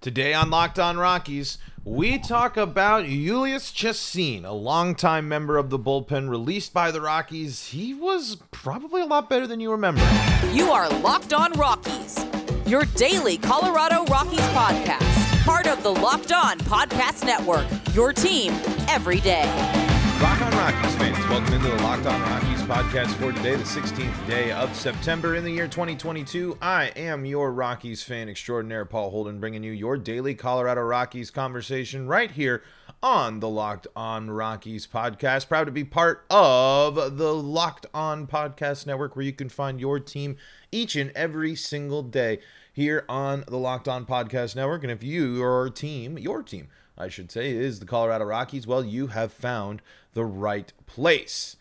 Today on Locked On Rockies, we talk about Julius Chacin, a longtime member of the bullpen released by the Rockies. He was probably a lot better than you remember. You are Locked On Rockies, your daily Colorado Rockies podcast, part of the Locked On Podcast Network, your team every day. Locked On Rockies welcome into the Locked On Rockies podcast for today, the 16th day of September in the year 2022. I am your Rockies fan extraordinaire, Paul Holden, bringing you your daily Colorado Rockies conversation right here on the Locked On Rockies podcast. Proud to be part of the Locked On Podcast Network, where you can find your team each and every single day here on the Locked On Podcast Network. And if you, your team, your team, I should say, is the Colorado Rockies, well, you have found the right place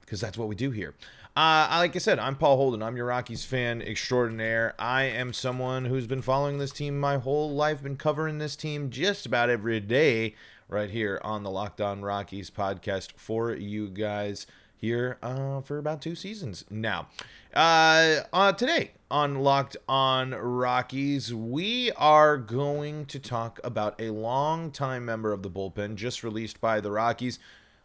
because that's what we do here. Uh, like I said, I'm Paul Holden. I'm your Rockies fan extraordinaire. I am someone who's been following this team my whole life, been covering this team just about every day right here on the Locked On Rockies podcast for you guys here uh, for about two seasons now. Uh, uh, today on Locked On Rockies, we are going to talk about a long-time member of the bullpen just released by the Rockies.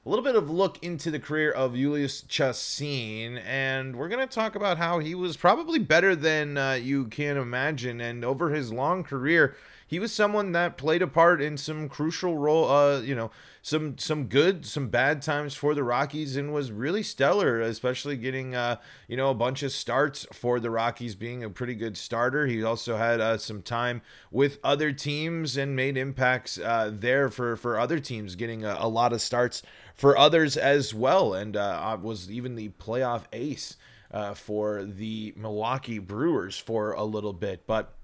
A little bit of look into the career of Julius Chacin, and we're going to talk about how he was probably better than uh, you can imagine. And over his long career, he was someone that played a part in some crucial role, uh, you know, some some good, some bad times for the Rockies, and was really stellar, especially getting uh, you know a bunch of starts for the Rockies, being a pretty good starter. He also had uh, some time with other teams and made impacts uh, there for for other teams, getting a, a lot of starts for others as well, and uh, was even the playoff ace uh, for the Milwaukee Brewers for a little bit, but.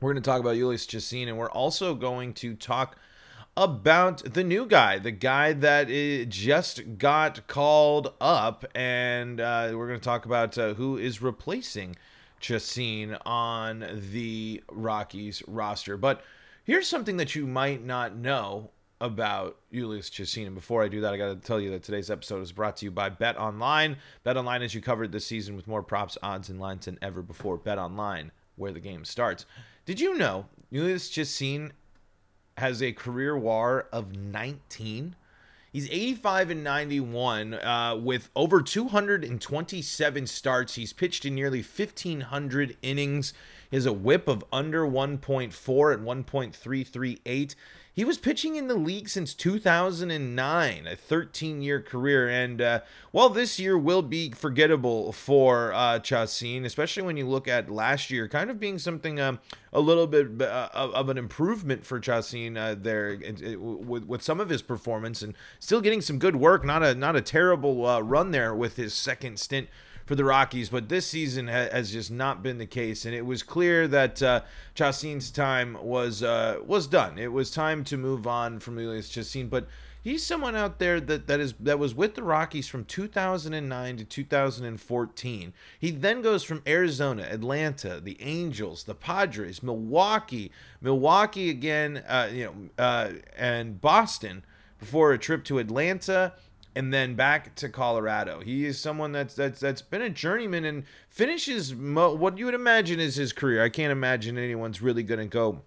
We're going to talk about Julius Chacin, and we're also going to talk about the new guy, the guy that just got called up, and uh, we're going to talk about uh, who is replacing Chacin on the Rockies roster. But here's something that you might not know about Julius Chacin. And before I do that, I got to tell you that today's episode is brought to you by Bet Online. Bet Online, as you covered this season with more props, odds, and lines than ever before. Bet Online, where the game starts. Did you know Julius Chacin has a career WAR of 19? He's 85 and 91 uh, with over 227 starts. He's pitched in nearly 1,500 innings. He has a whip of under 1.4 at 1.338. He was pitching in the league since 2009, a 13 year career. And uh, while this year will be forgettable for uh, Chacin, especially when you look at last year, kind of being something um, a little bit uh, of an improvement for Chacin uh, there it, it, with, with some of his performance and still getting some good work. Not a, not a terrible uh, run there with his second stint for the Rockies, but this season ha- has just not been the case, and it was clear that uh, time was uh, was done. It was time to move on from Elias Chacin, but he's someone out there that that is that was with the Rockies from 2009 to 2014. He then goes from Arizona, Atlanta, the Angels, the Padres, Milwaukee, Milwaukee again, uh, you know, uh, and Boston before a trip to Atlanta and then back to Colorado. He is someone that's that's that's been a journeyman and finishes mo- what you would imagine is his career. I can't imagine anyone's really going to go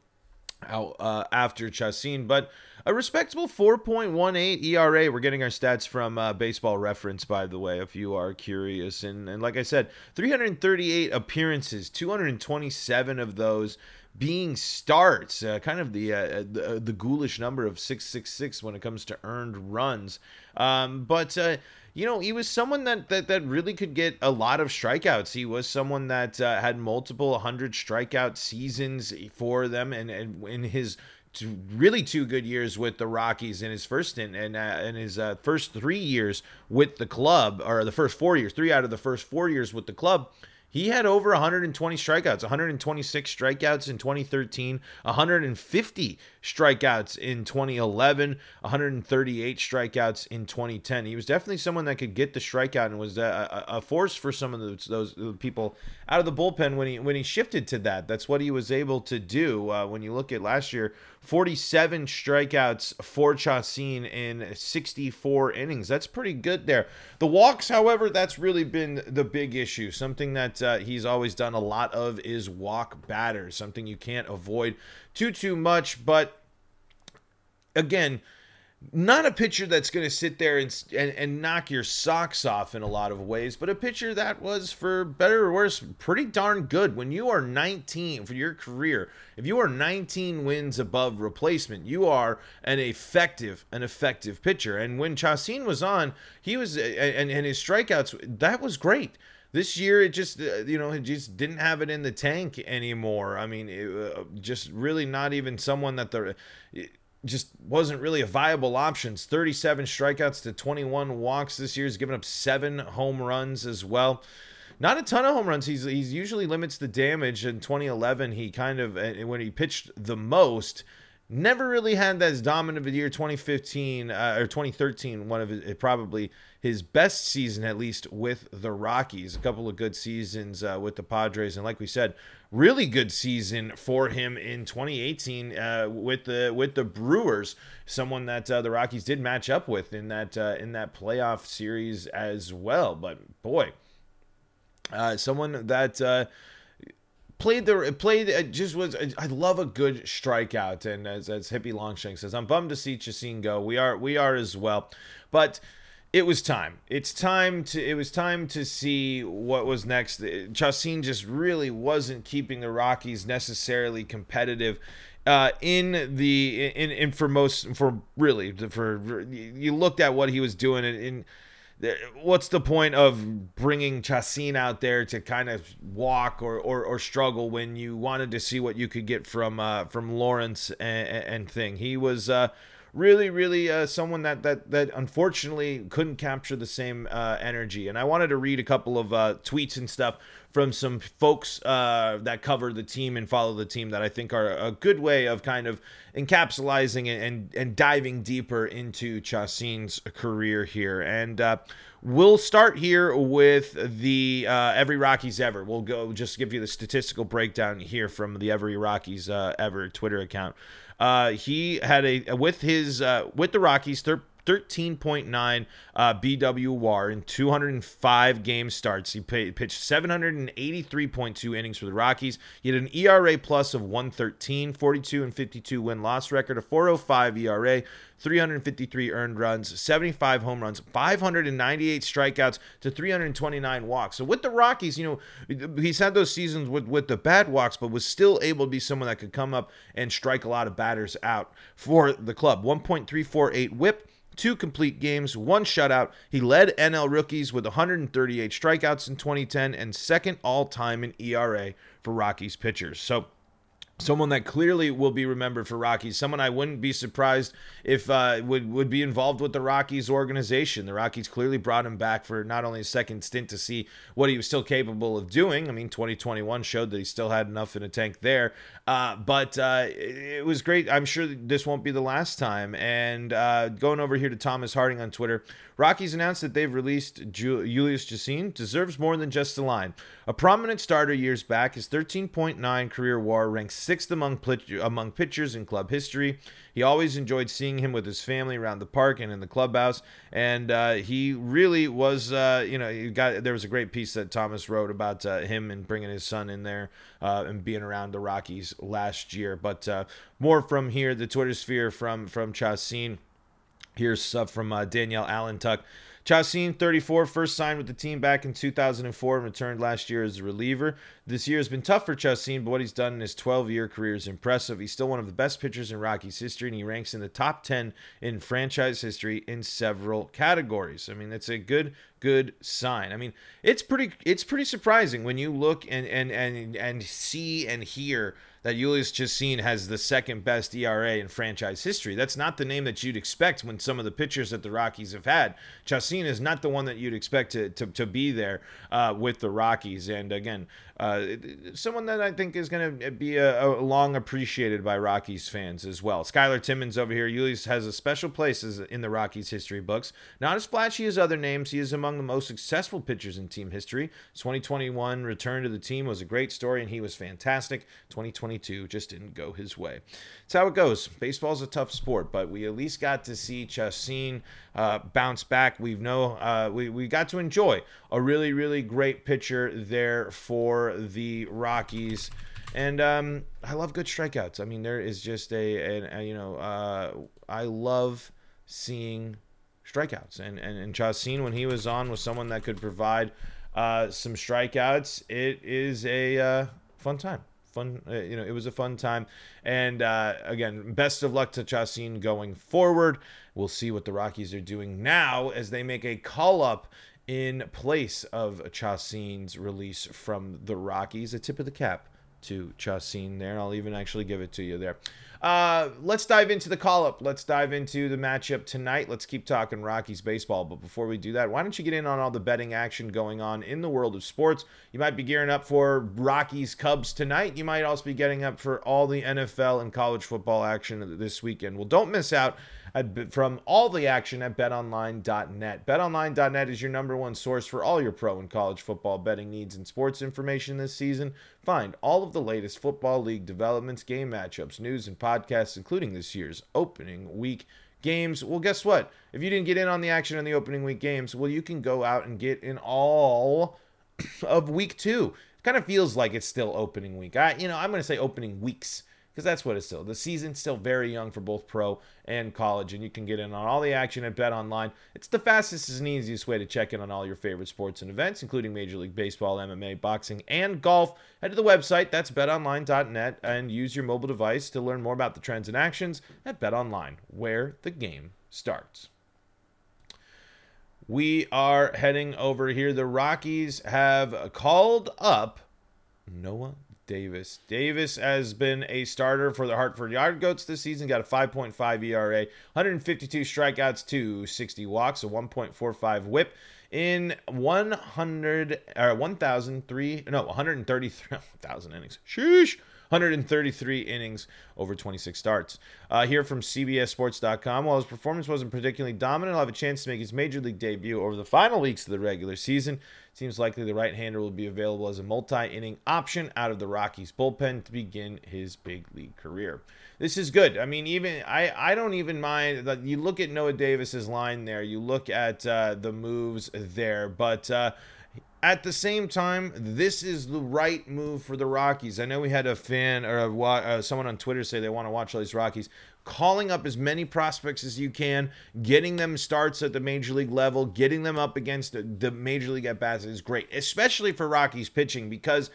out uh, after Chacin, but a respectable 4.18 ERA. We're getting our stats from uh, Baseball Reference, by the way, if you are curious. And, and like I said, 338 appearances, 227 of those being starts, uh, kind of the, uh, the the ghoulish number of 666 when it comes to earned runs. Um, but uh, you know, he was someone that, that that really could get a lot of strikeouts. He was someone that uh, had multiple hundred strikeout seasons for them, and, and in his really two good years with the Rockies in his first and uh, in his uh, first three years with the club, or the first four years, three out of the first four years with the club he had over 120 strikeouts, 126 strikeouts in 2013, 150 strikeouts in 2011, 138 strikeouts in 2010. He was definitely someone that could get the strikeout and was a, a force for some of those, those, people out of the bullpen when he when he shifted to that. That's what he was able to do. Uh, when you look at last year, 47 strikeouts for Chacin in 64 innings. That's pretty good there. The walks, however, that's really been the big issue. Something that uh, he's always done a lot of is walk batters, something you can't avoid too too much. But again, not a pitcher that's going to sit there and, and, and knock your socks off in a lot of ways, but a pitcher that was, for better or worse, pretty darn good. When you are 19 for your career, if you are 19 wins above replacement, you are an effective, an effective pitcher. And when Chacin was on, he was, and, and his strikeouts, that was great. This year, it just, uh, you know, it just didn't have it in the tank anymore. I mean, it, uh, just really not even someone that the just wasn't really a viable option. 37 strikeouts to 21 walks this year. He's given up seven home runs as well. Not a ton of home runs. He's he's usually limits the damage. In 2011, he kind of eh, when he pitched the most, never really had that as dominant of a year. 2015 uh, or 2013, one of his, probably his best season at least with the Rockies. A couple of good seasons uh, with the Padres, and like we said, really good season for him in 2018 uh, with the with the Brewers. Someone that uh, the Rockies did match up with in that uh, in that playoff series as well. But boy, uh, someone that uh, played the played uh, just was I love a good strikeout and as, as Hippie Longshank says I'm bummed to see Chacin go we are we are as well but it was time. It's time to. It was time to see what was next. Chacin just really wasn't keeping the Rockies necessarily competitive. Uh, in the in, in for most for really for you looked at what he was doing and, in what's the point of bringing Chacin out there to kind of walk or, or, or struggle when you wanted to see what you could get from uh, from Lawrence and, and thing? He was uh, really, really uh, someone that that that unfortunately couldn't capture the same uh, energy. And I wanted to read a couple of uh, tweets and stuff from some folks uh, that cover the team and follow the team that I think are a good way of kind of encapsulating and and diving deeper into Chacin's career here. And uh, we'll start here with the uh, Every Rockies Ever. We'll go just give you the statistical breakdown here from the Every Rockies uh, Ever Twitter account. Uh, he had a with his uh, with the Rockies. 13.9 uh, BWR in 205 game starts. He pay, pitched 783.2 innings for the Rockies. He had an ERA plus of 113, 42 and 52 win loss record, a 405 ERA, 353 earned runs, 75 home runs, 598 strikeouts to 329 walks. So with the Rockies, you know, he's had those seasons with with the bad walks, but was still able to be someone that could come up and strike a lot of batters out for the club. 1.348 whip two complete games, one shutout. He led NL rookies with 138 strikeouts in 2010 and second all time in ERA for Rockies pitchers. So someone that clearly will be remembered for Rockies. Someone I wouldn't be surprised if uh, would would be involved with the Rockies organization. The Rockies clearly brought him back for not only a second stint to see what he was still capable of doing. I mean, 2021 showed that he still had enough in a tank there. Uh, but uh, it was great. I'm sure this won't be the last time. And uh, going over here to Thomas Harding on Twitter, Rockies announced that they've released Julius Chacin. Deserves more than just a line. A prominent starter years back, his 13.9 career WAR ranks sixth among among pitchers in club history. He always enjoyed seeing him with his family around the park and in the clubhouse, and uh, he really was. Uh, you know, got there was a great piece that Thomas wrote about uh, him and bringing his son in there uh, and being around the Rockies last year. But uh, more from here, the Twitter sphere from from Chacin. Here's stuff from uh, Danielle Allentuck. Chacin, 34, first signed with the team back in 2004 and returned last year as a reliever. This year has been tough for Chacin, but what he's done in his 12 year career is impressive. He's still one of the best pitchers in Rockies history, and he ranks in the top 10 in franchise history in several categories. I mean, that's a good, good sign. I mean, it's pretty it's pretty surprising when you look and and and and see and hear that Julius Chacin has the second best ERA in franchise history. That's not the name that you'd expect when some of the pitchers that the Rockies have had. Chacin is not the one that you'd expect to, to, to be there uh, with the Rockies. And again, uh, someone that I think is going to be a, a, long appreciated by Rockies fans as well. Skylar Timmons over here. Julius has a special place in the Rockies history books. Not as flashy as other names, he is among the most successful pitchers in team history. 2021 return to the team was a great story, and he was fantastic. 2022 just didn't go his way. It's how it goes. Baseball's a tough sport, but we at least got to see Chacin uh, bounce back. We've no, uh, we we got to enjoy a really really great pitcher there for the Rockies. And um, I love good strikeouts. I mean, there is just a, a, a you know, uh, I love seeing strikeouts. And and and Chacin, when he was on, was someone that could provide uh, some strikeouts. It is a uh, fun time. Fun, uh, you know, it was a fun time. And uh, again, best of luck to Chacin going forward. We'll see what the Rockies are doing now as they make a call up in place of Chacin's release from the Rockies. A tip of the cap to Chacin there. I'll even actually give it to you there. Uh, let's dive into the call up. Let's dive into the matchup tonight. Let's keep talking Rockies baseball. But before we do that, why don't you get in on all the betting action going on in the world of sports? You might be gearing up for Rockies Cubs tonight. You might also be getting up for all the NFL and college football action this weekend. Well, don't miss out from all the action at betonline.net. Betonline.net is your number one source for all your pro and college football betting needs and sports information this season. Find all of the latest football league developments, game matchups, news, and podcasts, including this year's opening week games. Well, guess what? If you didn't get in on the action in the opening week games, well, you can go out and get in all of week two. It kind of feels like it's still opening week. I, you know, I'm going to say opening weeks because that's what it's still. The season's still very young for both pro and college, and you can get in on all the action at Bet Online. It's the fastest and easiest way to check in on all your favorite sports and events, including Major League Baseball, MMA, boxing, and golf. Head to the website, that's betonline.net, and use your mobile device to learn more about the trends and actions at Bet Online, where the game starts. We are heading over here. The Rockies have called up Noah Davis. Davis has been a starter for the Hartford Yard Goats this season. Got a 5.5 ERA, 152 strikeouts to 60 walks, a 1.45 WHIP in 100 or 1,003 no 133 1,000 innings. Sheesh. 133 innings over 26 starts. Uh, here from CBSSports.com, while his performance wasn't particularly dominant, he'll have a chance to make his major league debut over the final weeks of the regular season. Seems likely the right hander will be available as a multi inning option out of the Rockies bullpen to begin his big league career. This is good. I mean, even I, I don't even mind that you look at Noah Davis's line there, you look at uh, the moves there, but. Uh, at the same time, this is the right move for the Rockies. I know we had a fan or a, uh, someone on Twitter say they want to watch all these Rockies calling up as many prospects as you can, getting them starts at the major league level, getting them up against the, major league at bats is great, especially for Rockies pitching because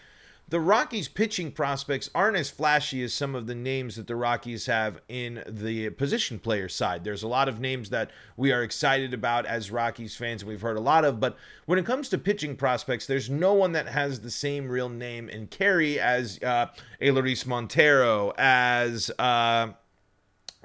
the Rockies pitching prospects aren't as flashy as some of the names that the Rockies have in the position player side. There's a lot of names that we are excited about as Rockies fans, and we've heard a lot of. But when it comes to pitching prospects, there's no one that has the same real name and carry as uh, Elehuris Montero, as uh,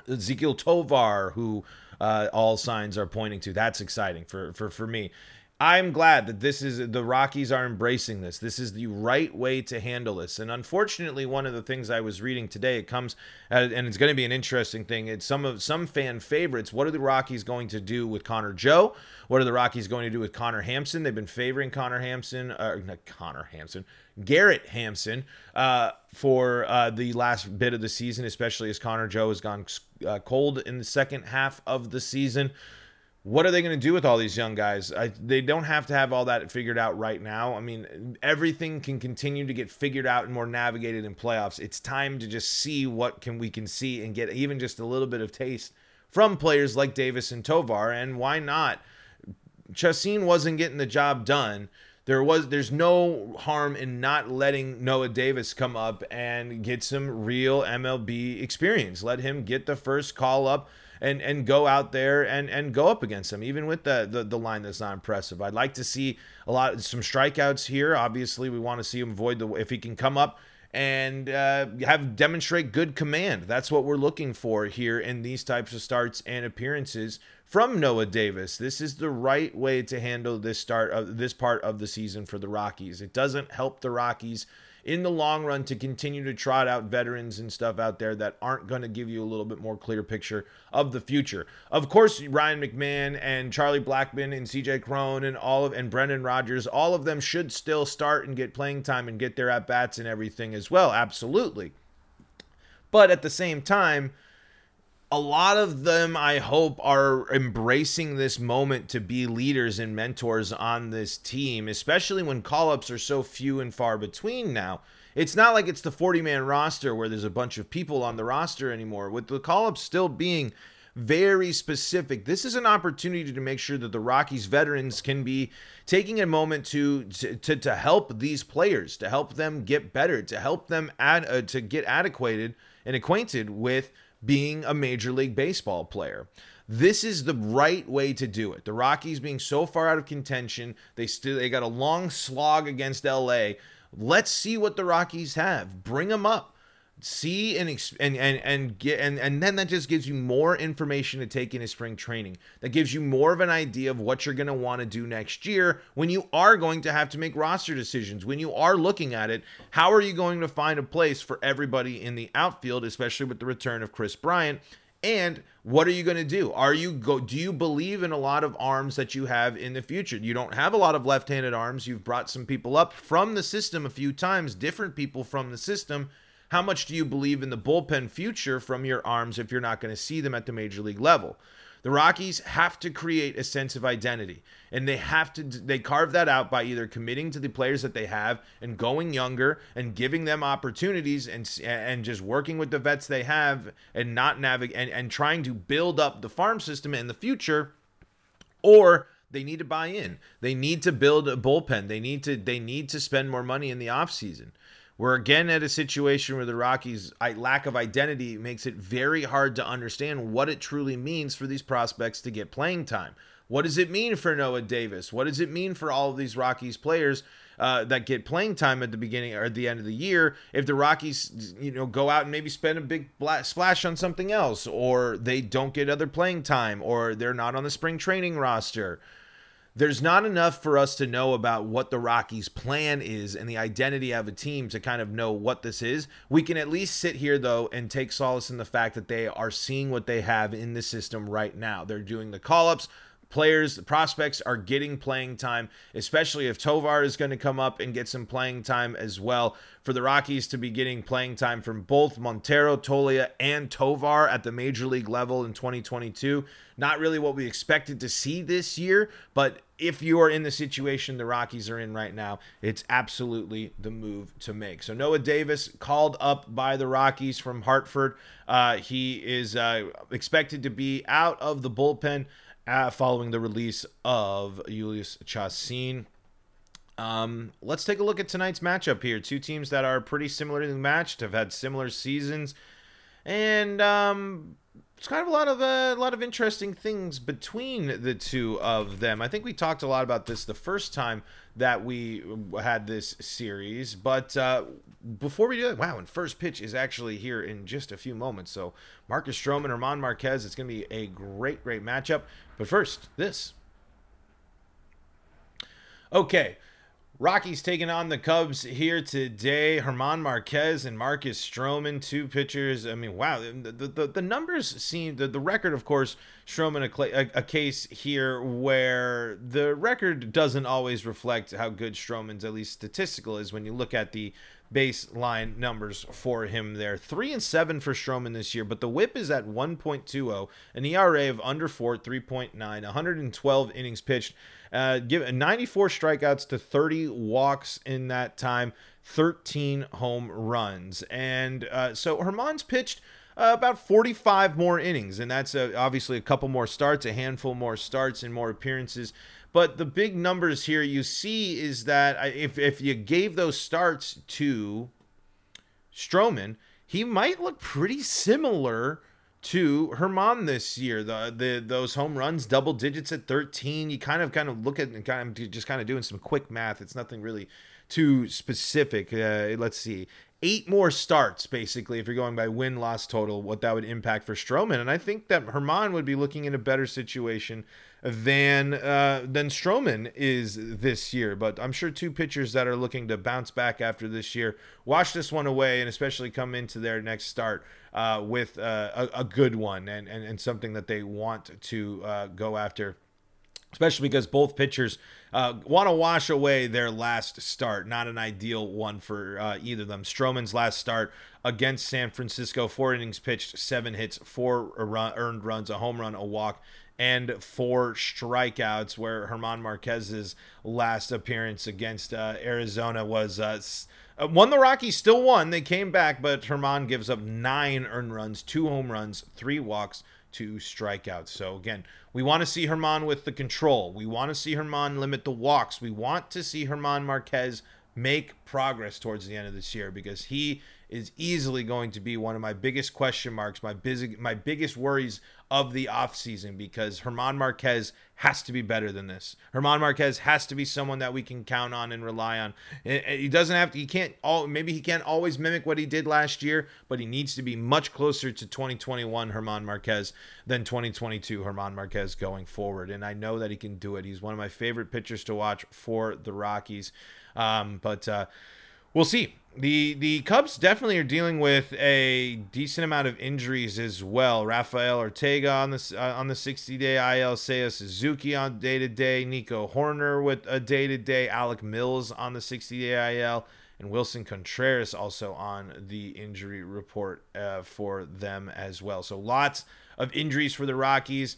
Ezequiel Tovar, who uh, all signs are pointing to. That's exciting for for for me. I'm glad that this is the Rockies are embracing this. This is the right way to handle this. And unfortunately, one of the things I was reading today, it comes and it's going to be an interesting thing. It's some of some fan favorites. What are the Rockies going to do with Connor Joe? What are the Rockies going to do with Connor Hampson? They've been favoring Connor Hampson, uh, not Connor Hampson, Garrett Hampson uh, for uh, the last bit of the season, especially as Connor Joe has gone uh, cold in the second half of the season. What are they going to do with all these young guys? I, they don't have to have all that figured out right now. I mean, everything can continue to get figured out and more navigated in playoffs. It's time to just see what can we can see and get even just a little bit of taste from players like Davis and Tovar. And why not? Chacin wasn't getting the job done there was there's no harm in not letting Noah Davis come up and get some real MLB experience. Let him get the first call up and and go out there and and go up against him even with the the, the line that's not impressive. I'd like to see a lot some strikeouts here. Obviously, we want to see him avoid the if he can come up and uh, have demonstrate good command. That's what we're looking for here in these types of starts and appearances from Noah Davis. This is the right way to handle this start of this part of the season for the Rockies. It doesn't help the Rockies in the long run to continue to trot out veterans and stuff out there that aren't going to give you a little bit more clear picture of the future. Of course, Ryan McMahon and Charlie Blackmon and CJ Cron and all of and Brendan Rodgers, all of them should still start and get playing time and get their at bats and everything as well. Absolutely. But at the same time, a lot of them, I hope, are embracing this moment to be leaders and mentors on this team, especially when call ups are so few and far between now. It's not like it's the 40 man roster where there's a bunch of people on the roster anymore. With the call ups still being very specific. This is an opportunity to make sure that the Rockies veterans can be taking a moment to to, to, help these players, to help them get better, to help them add uh, to get adequated and acquainted with being a major league baseball player. This is the right way to do it. The Rockies being so far out of contention, they still they got a long slog against LA. Let's see what the Rockies have. Bring them up see and and and and get and and then that just gives you more information to take into spring training that gives you more of an idea of what you're going to want to do next year when you are going to have to make roster decisions when you are looking at it how are you going to find a place for everybody in the outfield especially with the return of Kris Bryant and what are you going to do? Are you go do you believe in a lot of arms that you have in the future? You don't have a lot of left-handed arms. You've brought some people up from the system a few times, different people from the system how much do you believe in the bullpen future from your arms if you're not going to see them at the major league level? The Rockies have to create a sense of identity, and they have to they carve that out by either committing to the players that they have and going younger and giving them opportunities and and just working with the vets they have and not navigate and, and trying to build up the farm system in the future, or they need to buy in. They need to build a bullpen. They need to they need to spend more money in the offseason. We're again at a situation where the Rockies' lack of identity makes it very hard to understand what it truly means for these prospects to get playing time. What does it mean for Noah Davis? What does it mean for all of these Rockies players uh, that get playing time at the beginning or at the end of the year? If the Rockies, you know, go out and maybe spend a big splash on something else, or they don't get other playing time, or they're not on the spring training roster, there's not enough for us to know about what the Rockies' plan is and the identity of a team to kind of know what this is. We can at least sit here, though, and take solace in the fact that they are seeing what they have in the system right now. They're doing the call ups, players, the prospects are getting playing time, especially if Tovar is going to come up and get some playing time as well. For the Rockies to be getting playing time from both Montero, Toglia, and Tovar at the major league level in 2022. Not really what we expected to see this year, but if you are in the situation the Rockies are in right now, it's absolutely the move to make. So Noah Davis called up by the Rockies from Hartford. Uh, he is uh, expected to be out of the bullpen uh, following the release of Julius Chacin. Um, let's take a look at tonight's matchup here. Two teams that are pretty similarly matched, have had similar seasons, and um, it's kind of a lot of uh, a lot of interesting things between the two of them. I think we talked a lot about this the first time that we had this series, but uh, before we do it, wow! And first pitch is actually here in just a few moments. So Marcus Stroman, German Marquez, it's going to be a great, great matchup. But first, this. Okay, Rockies taking on the Cubs here today. German Marquez and Marcus Stroman, two pitchers. I mean, wow, the, the, the numbers seem, the, the record, of course, Stroman a, a, a, case here where the record doesn't always reflect how good Stroman's, at least statistical, is when you look at the baseline numbers for him there. Three and seven for Stroman this year, but the whip is at 1.20, an ERA of under four, 3.9, 112 innings pitched. Uh, give 94 strikeouts to 30 walks in that time, 13 home runs. And uh, so German's pitched uh, about 45 more innings, and that's uh, obviously a couple more starts, a handful more starts, and more appearances. But the big numbers here you see is that if, if you gave those starts to Stroman, he might look pretty similar to German this year. The the those home runs, double digits at 13. You kind of kind of look at and kind of just kind of doing some quick math. It's nothing really too specific. Uh, let's see. Eight more starts, basically, if you're going by win loss total, what that would impact for Stroman. And I think that German would be looking in a better situation than uh, than Stroman is this year. But I'm sure two pitchers that are looking to bounce back after this year wash this one away and especially come into their next start uh, with uh, a, a, good one and, and, and something that they want to uh, go after especially because both pitchers uh, want to wash away their last start. Not an ideal one for uh, either of them. Stroman's last start against San Francisco, four innings pitched, seven hits, four earned runs, a home run, a walk, and four strikeouts. Where German Marquez's last appearance against uh, Arizona was. Uh, uh, won the Rockies, still won. They came back, but German gives up nine earned runs, two home runs, three walks, two strikeouts. So again, we want to see German with the control. We want to see German limit the walks. We want to see German Marquez make progress towards the end of this year because he is easily going to be one of my biggest question marks, my busy, my biggest worries of the offseason because German Marquez has to be better than this. German Marquez has to be someone that we can count on and rely on. He doesn't have to, he can't all maybe he can't always mimic what he did last year, but he needs to be much closer to 2021 German Marquez than 2022 German Marquez going forward. And I know that he can do it. He's one of my favorite pitchers to watch for the Rockies. Um, but uh, we'll see. The the Cubs definitely are dealing with a decent amount of injuries as well. Rafael Ortega on the uh, on the 60 day IL, Seiya Suzuki on day to day, Nico Hoerner with a day to day, Alec Mills on the 60 day IL, and Willson Contreras also on the injury report uh, for them as well. So lots of injuries for the Rockies.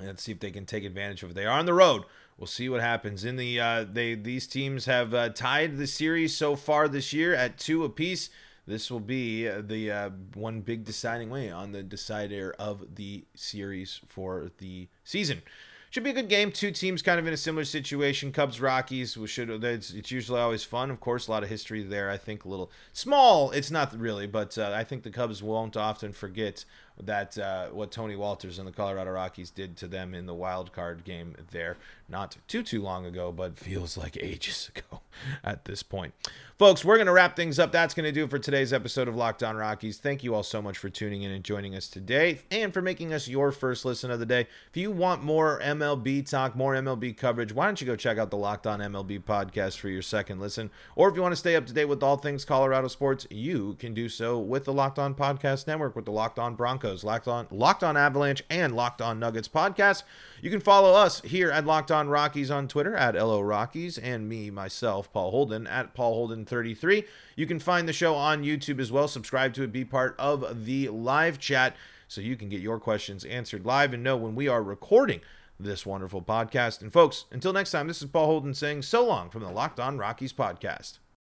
Let's see if they can take advantage of it. They are on the road we'll see what happens. In the uh, they these teams have uh, tied the series so far this year at two apiece. This will be uh, the uh, one big deciding way on the decider of the series for the season. Should be a good game. Two teams kind of in a similar situation. Cubs Rockies. We should. It's, it's usually always fun. Of course, a lot of history there. I think a little small. It's not really, but uh, I think the Cubs won't often forget that uh, what Tony Wolters and the Colorado Rockies did to them in the wild card game there, not too too long ago, but feels like ages ago at this point. Folks, we're going to wrap things up. That's going to do for today's episode of Locked On Rockies. Thank you all so much for tuning in and joining us today, and for making us your first listen of the day. If you want more MLB talk, more MLB coverage, why don't you go check out the Locked On MLB podcast for your second listen? Or if you want to stay up to date with all things Colorado sports, you can do so with the Locked On Podcast Network with the Locked On Broncos Broncos, Locked On, Locked On Avalanche, and Locked On Nuggets podcast. You can follow us here at Locked On Rockies on Twitter at LO Rockies, and me, myself, Paul Holden, at Paul Holden33. You can find the show on YouTube as well. Subscribe to it, be part of the live chat so you can get your questions answered live and know when we are recording this wonderful podcast. And folks, until next time, this is Paul Holden saying so long from the Locked On Rockies podcast.